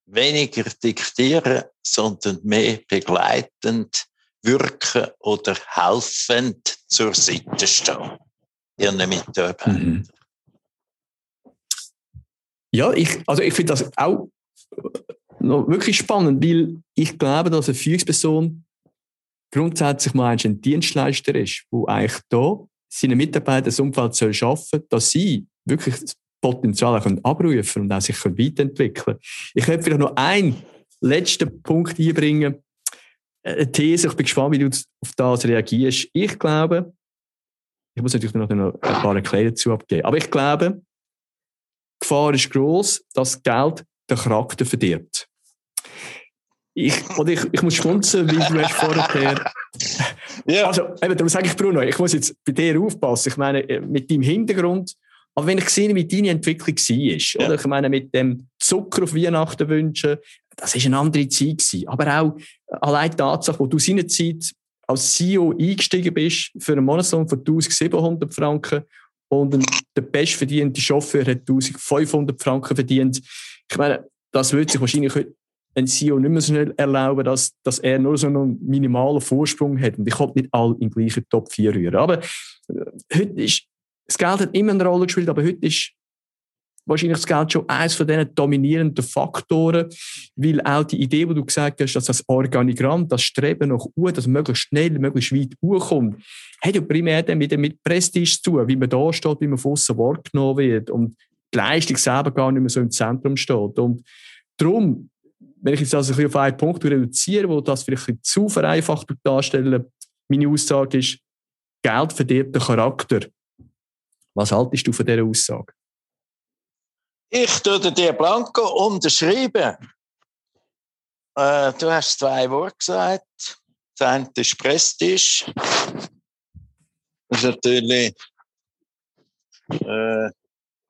weniger diktieren, sondern mehr begleitend wirken oder helfend zur Seite stehen. Ihren Mitarbeitern. Mhm. Ja, ich, also ich finde das auch noch wirklich spannend, weil ich glaube, dass eine Führungsperson grundsätzlich mal ein Dienstleister ist, wo eigentlich da seine Mitarbeiter das Umfeld soll schaffen, dass sie wirklich das Potenzial können abrufen und auch sich können weiterentwickeln. Ich möchte vielleicht noch einen letzten Punkt einbringen. Eine These, ich bin gespannt, wie du auf das reagierst. Ich glaube, ich muss natürlich noch ein paar Erklärungen dazu abgeben, aber ich glaube, die Gefahr ist groß, dass Geld den Charakter verdirbt. Ich, oder ich, ich muss schmunzeln, weil du hast vorher. ja. Also, eben, darum sage ich, Bruno, ich muss jetzt bei dir aufpassen. Ich meine, äh, mit deinem Hintergrund, aber wenn ich sehe, wie deine Entwicklung war, ja. oder ich meine, mit dem Zucker auf Weihnachten wünschen, das war eine andere Zeit. Gewesen. Aber auch allein die Tatsache, wo du seinerzeit als CEO eingestiegen bist für einen Monatslohn von 1700 Franken und der bestverdiente Chauffeur hat 1500 Franken verdient. Ich meine, das würde sich wahrscheinlich ein CEO nicht mehr so schnell erlauben, dass, dass er nur so einen minimalen Vorsprung hat. Und ich konnte nicht alle im gleichen Top 4 rühren. Aber äh, heute ist, das Geld hat immer eine Rolle gespielt, aber heute ist wahrscheinlich das Geld schon eines von diesen dominierenden Faktoren, weil auch die Idee, die du gesagt hast, dass das Organigramm, das Streben nach U, das möglichst schnell, möglichst weit kommt, hat ja primär dann mit Prestige zu tun, wie man da steht, wie man von außen wahrgenommen wird und die Leistung selber gar nicht mehr so im Zentrum steht. Und darum wenn ich jetzt also ein bisschen auf einen Punkt reduziere, wo das vielleicht zu vereinfacht darstelle, meine Aussage ist, Geld verdirbt den Charakter. Was haltest du von dieser Aussage? Ich tue dir Blanco unterschreiben. Äh, du hast zwei Worte gesagt. Das eine ist Prestige. Das ist natürlich, äh,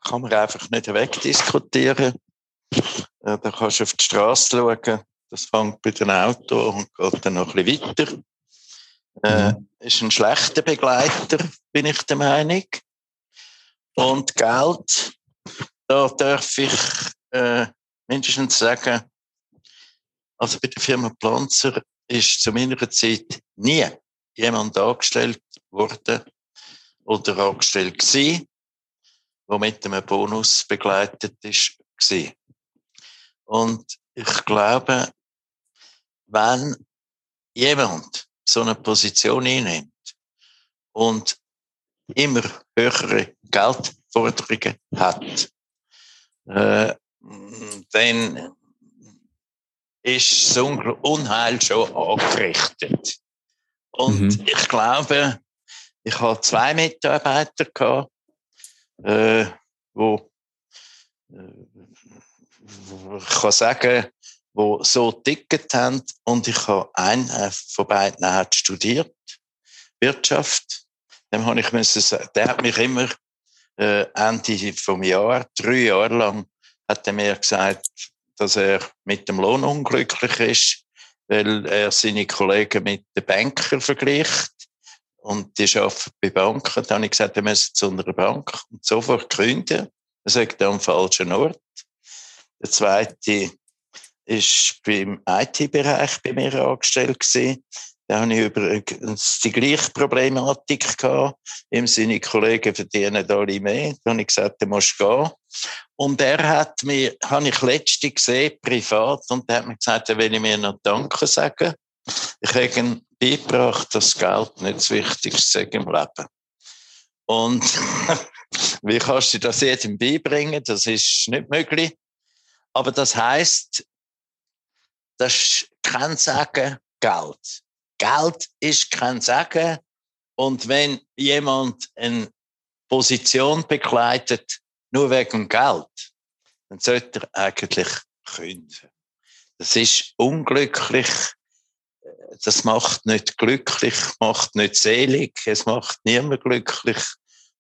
kann man einfach nicht wegdiskutieren. Ja, da kannst du auf die Straße schauen. Das fängt bei den Autos und geht dann noch ein bisschen weiter. Äh, mhm. ist ein schlechter Begleiter, bin ich der Meinung. Und Geld, da darf ich äh, mindestens sagen, also bei der Firma Planzer ist zu meiner Zeit nie jemand angestellt worden oder angestellt gewesen, der mit einem Bonus begleitet ist. Gewesen. Und ich glaube, wenn jemand so eine Position einnimmt und immer höhere Geldforderungen hat, äh, dann ist so ein Unheil schon angerichtet. Und mhm. ich glaube, ich habe zwei Mitarbeiter gehabt, äh, wo äh, ich kann sagen, wo so ticket haben. Und ich habe einen äh, von beiden hat studiert, Wirtschaft. Dem habe ich müssen sagen, der hat mich immer äh, Ende vom Jahr, drei Jahre lang, hat er mir gesagt, dass er mit dem Lohn unglücklich ist, weil er seine Kollegen mit den Bankern vergleicht. Und die arbeiten bei Banken. Dann habe ich gesagt, er müsse zu einer Bank und sofort gründen. man sagt am falschen Ort. Der zweite ist beim IT-Bereich bei mir angestellt gewesen. Da habe ich übrigens die gleiche Problematik gehabt. Im Sinne, Kollegen verdienen alle mehr. Da habe ich gesagt, du musst gehen. Und er hat mir, habe ich letzte gesehen, privat, und er hat mir gesagt, er will mir noch Danke sagen. Ich habe ihm beigebracht, dass Geld nicht das Wichtigste ist im Leben. Und wie kannst du das jedem beibringen? Das ist nicht möglich. Aber das heißt, das ist kein Sagen Geld. Geld ist kein Sagen. Und wenn jemand eine Position begleitet, nur wegen Geld, dann sollte er eigentlich künden. Das ist unglücklich. Das macht nicht glücklich, macht nicht selig, es macht niemand glücklich.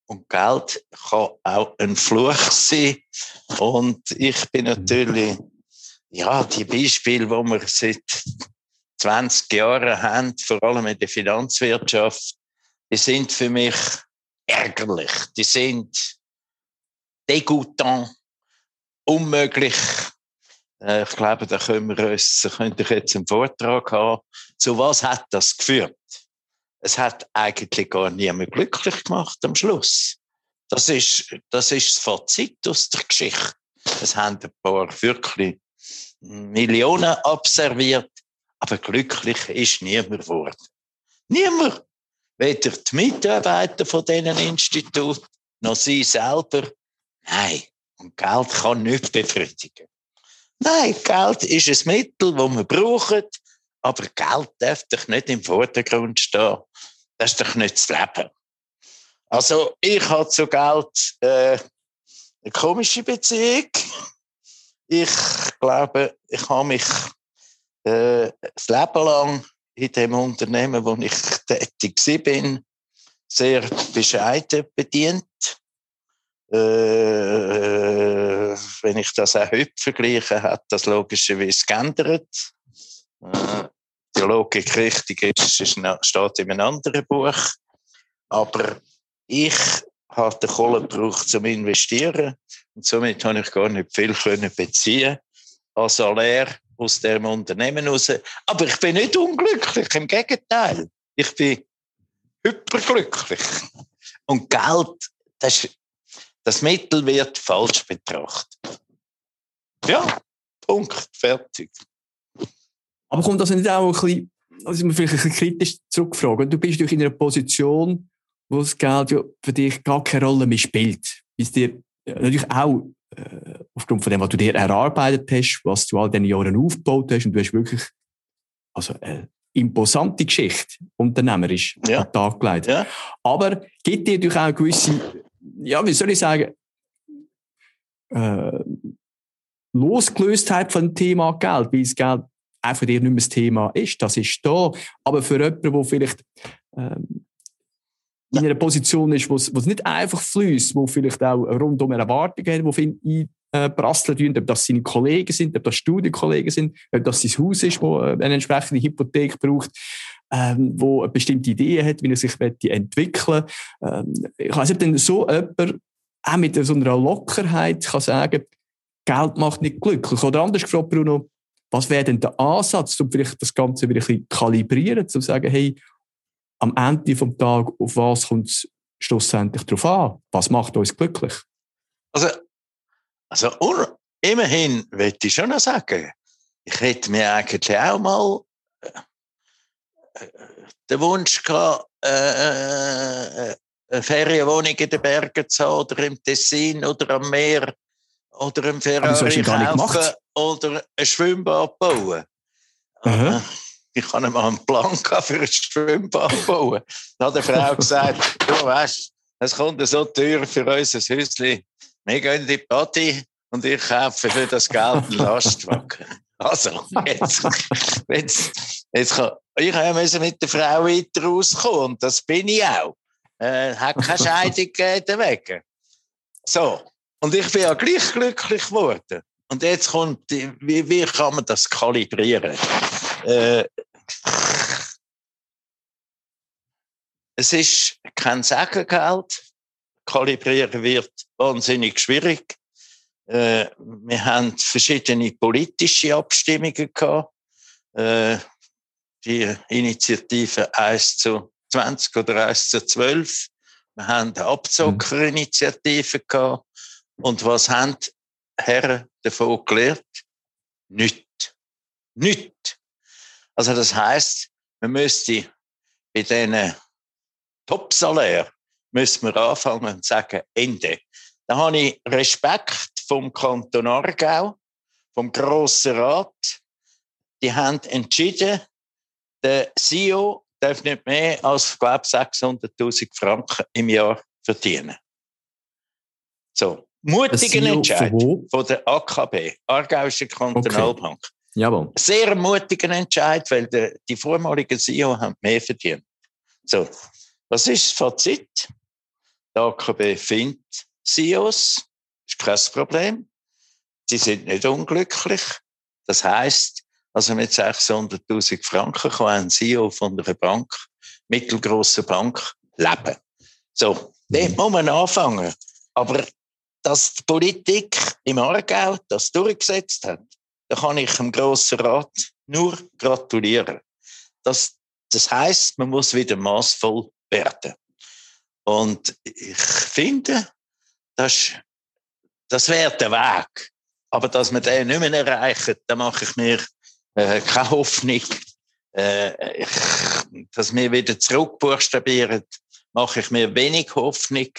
Und Geld kann auch ein Fluch sein. Und ich bin natürlich, ja, die Beispiele, wo wir seit 20 Jahren haben, vor allem in der Finanzwirtschaft, die sind für mich ärgerlich. Die sind degoutant, unmöglich. Äh, ich glaube, da können wir uns, könnte ich jetzt einen Vortrag haben. Zu was hat das geführt? Es hat eigentlich gar niemand glücklich gemacht am Schluss. Das ist, das ist das Fazit aus der Geschichte. Es haben ein paar wirklich Millionen observiert, aber glücklich ist niemand geworden. Niemand. Weder die Mitarbeiter von diesen Instituten, noch sie selber. Nein. Und Geld kann nicht befriedigen. Nein, Geld ist ein Mittel, das man braucht, aber Geld darf doch nicht im Vordergrund stehen. Das ist doch nicht das Leben. Also, ich habe zu Geld äh, eine komische Beziehung. Ich glaube, ich habe mich äh, das Leben lang in dem Unternehmen, wo ich tätig bin, sehr bescheiden bedient. Äh, wenn ich das auch heute vergleiche, hat das logischerweise geändert. Äh, die Logik richtig ist, ist, steht in einem anderen Buch. Aber ich den Kohle gebraucht zum Investieren und somit habe ich gar nicht viel beziehen als Salär aus dem Unternehmen raus. Aber ich bin nicht unglücklich, im Gegenteil. Ich bin hyperglücklich. Und Geld, das, das Mittel wird falsch betrachtet. Ja, Punkt, fertig. Aber kommt das nicht auch ein bisschen, also man vielleicht ein bisschen kritisch zurückfragen? Du bist durch in einer Position, wo das Geld ja für dich gar keine Rolle mehr spielt. Ist dir natürlich auch äh, aufgrund von dem, was du dir erarbeitet hast, was du all diese Jahre aufgebaut hast und du hast wirklich also eine imposante Geschichte unternehmerisch ja. an den Tag gelegt. Ja. Aber gibt dir natürlich auch gewisse, ja, wie soll ich sagen, äh, Losgelöstheit von dem Thema Geld, weil das Geld auch für dich nicht mehr das Thema ist. Das ist da. Aber für jemanden, der vielleicht ähm, in einer Position ist, wo es nicht einfach fließt, wo vielleicht auch rundum eine Erwartung hat, wo viele einprasseln tun, ob das seine Kollegen sind, ob das Studienkollegen sind, ob das sein Haus ist, wo äh, eine entsprechende Hypothek braucht, ähm, wo eine bestimmte Idee hat, wie er sich entwickeln ähm, Ich weiß nicht, denn so jemand auch mit so einer Lockerheit kann sagen, Geld macht nicht glücklich. Oder anders gefragt, Bruno, was wäre denn der Ansatz, um vielleicht das Ganze wieder ein bisschen kalibrieren, zu sagen, hey, am Ende vom Tag, auf was kommt es schlussendlich drauf an? Was macht uns glücklich? Also, also immerhin möchte ich schon noch sagen, ich hätte mir eigentlich auch mal äh, den Wunsch gehabt, äh, äh, eine Ferienwohnung in den Bergen zu haben oder im Tessin oder am Meer oder im Ferrari kaufen oder ein Schwimmbad bauen. Uh ich habe mal einen Plan für ein Schwimmbad bauen. Dann hat die Frau gesagt, du weißt, es kommt so teuer für uns ein Häuschen. Wir gehen in die Party und ich kaufe für das Geld einen Lastwagen. Also, jetzt, jetzt, jetzt kann, ich musste mit der Frau weiter rauskommen und das bin ich auch. Äh, hat keine Scheidung gegeben. So. Und ich bin ja gleich glücklich geworden. Und jetzt kommt, wie, wie kann man das kalibrieren? Äh, es ist kein Sagengeld, kalibrieren wird wahnsinnig schwierig. Äh, wir haben verschiedene politische Abstimmungen gehabt. Äh, die Initiative 1 zu 20 oder 1 zu 12. Wir haben eine Abzockerinitiative gehabt. Und was haben die Herren davon gelernt? Nicht. Nicht. Also das heißt, man müsste bei diesen Top-Salär müssen wir anfangen und sagen, Ende. Da habe ich Respekt vom Kanton Aargau, vom Grossen Rat. Die haben entschieden, der CEO darf nicht mehr als, glaube 600.000 Franken im Jahr verdienen. So. Mutigen Entscheid von, von, der AKB, Aargauische Kantonalbank. Okay. Jawohl. Sehr mutigen Entscheid, weil der, die vormaligen CEO haben mehr verdient. So. Was ist das Fazit? Die AKB findet CEOs, ist kein Problem. Sie sind nicht unglücklich. Das heißt, also mit 600.000 Franken kann ein CEO von einer Bank, mittelgroßen Bank, leben. So, dort muss man anfangen. Aber dass die Politik im Aargau das durchgesetzt hat, da kann ich dem Grossen Rat nur gratulieren. Das, das heißt, man muss wieder maßvoll werden. Und ich finde, das, das wäre der Weg. Aber dass wir den nicht mehr erreichen, da mache ich mir äh, keine Hoffnung. Äh, ich, dass wir wieder zurückbuchstabieren, mache ich mir wenig Hoffnung.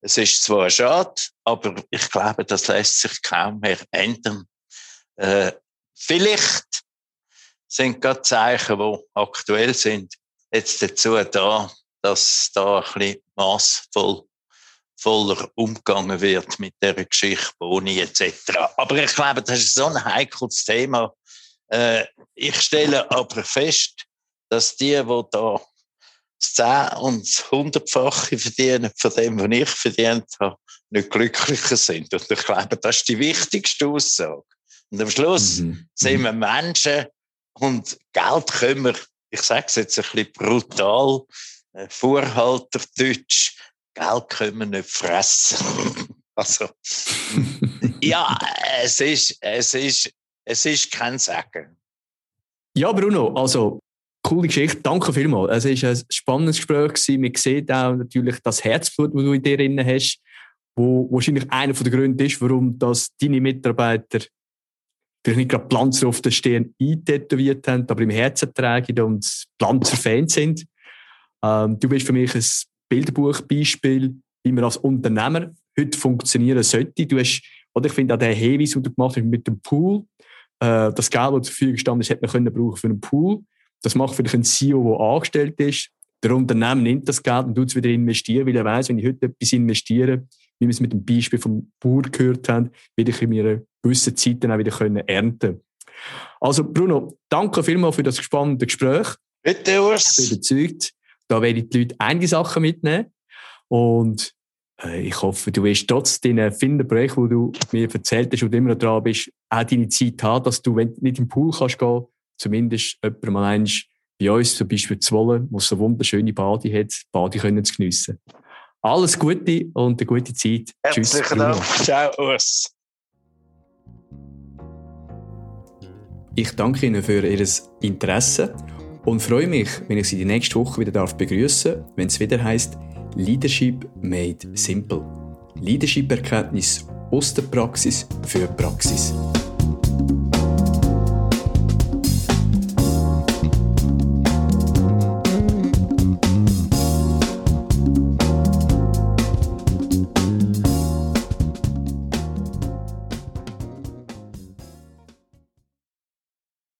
Es ist zwar schade, aber ich glaube, das lässt sich kaum mehr ändern. Äh, vielleicht sind gerade Zeichen, die aktuell sind, jetzt dazu da, dass da ein bisschen massvoll voller umgegangen wird mit der Geschichte, Boni etc. Aber ich glaube, das ist so ein heikles Thema. Äh, ich stelle aber fest, dass die, die da das 10 und das 100-fache verdienen von dem, was ich verdient habe, nicht glücklicher sind. Und ich glaube, das ist die wichtigste Aussage. Und am Schluss mhm. sind wir Menschen und Geld können wir, ich sage es jetzt ein bisschen brutal, äh, Vorhalterdeutsch, Geld können wir nicht fressen. also, ja, es ist, es ist, es ist kein Sagen. Ja, Bruno, also coole Geschichte. Danke vielmals. Es war ein spannendes Gespräch. Gewesen. Man sieht auch natürlich das Herzblut, das du in dir drin hast, wo wahrscheinlich einer der Gründe ist, warum das deine Mitarbeiter vielleicht nicht gerade Pflanzer auf der Stirn eintätowiert haben, aber im Herzen tragen und Pflanzer-Fans sind. Ähm, du bist für mich ein Bilderbuchbeispiel, wie man als Unternehmer heute funktionieren sollte. Du hast, oder ich finde auch den Hinweis, den du gemacht hast mit dem Pool, äh, das Geld, das zur Verfügung gestanden ist, hätte man können brauchen für einen Pool. Das macht vielleicht ein CEO, der angestellt ist. Der Unternehmer nimmt das Geld und tut es wieder investieren, weil er weiß, wenn ich heute etwas investiere, wie wir es mit dem Beispiel vom Bauer gehört haben, werde ich in einer gewissen Zeit dann auch wieder können ernten Also Bruno, danke vielmals für das spannende Gespräch. Bitte, Urs. Ich bin überzeugt, da werden die Leute einige Sachen mitnehmen. Und äh, ich hoffe, du wirst trotz deinen vielen Projekten, wo du mir erzählt hast und immer noch dran bist, auch deine Zeit haben, dass du, wenn du nicht im Pool kannst gehen, zumindest jemand mal eins bei uns, zum Beispiel zu wollen, wo so wunderschöne Bade hat, Bade können zu geniessen. Alles Gute und eine gute Zeit. Herzlichen Dank. Ciao, Urs. Ich danke Ihnen für Ihr Interesse und freue mich, wenn ich Sie die nächste Woche wieder begrüßen darf, wenn es wieder heißt Leadership Made Simple. Leadership-Erkenntnis aus der Praxis für Praxis.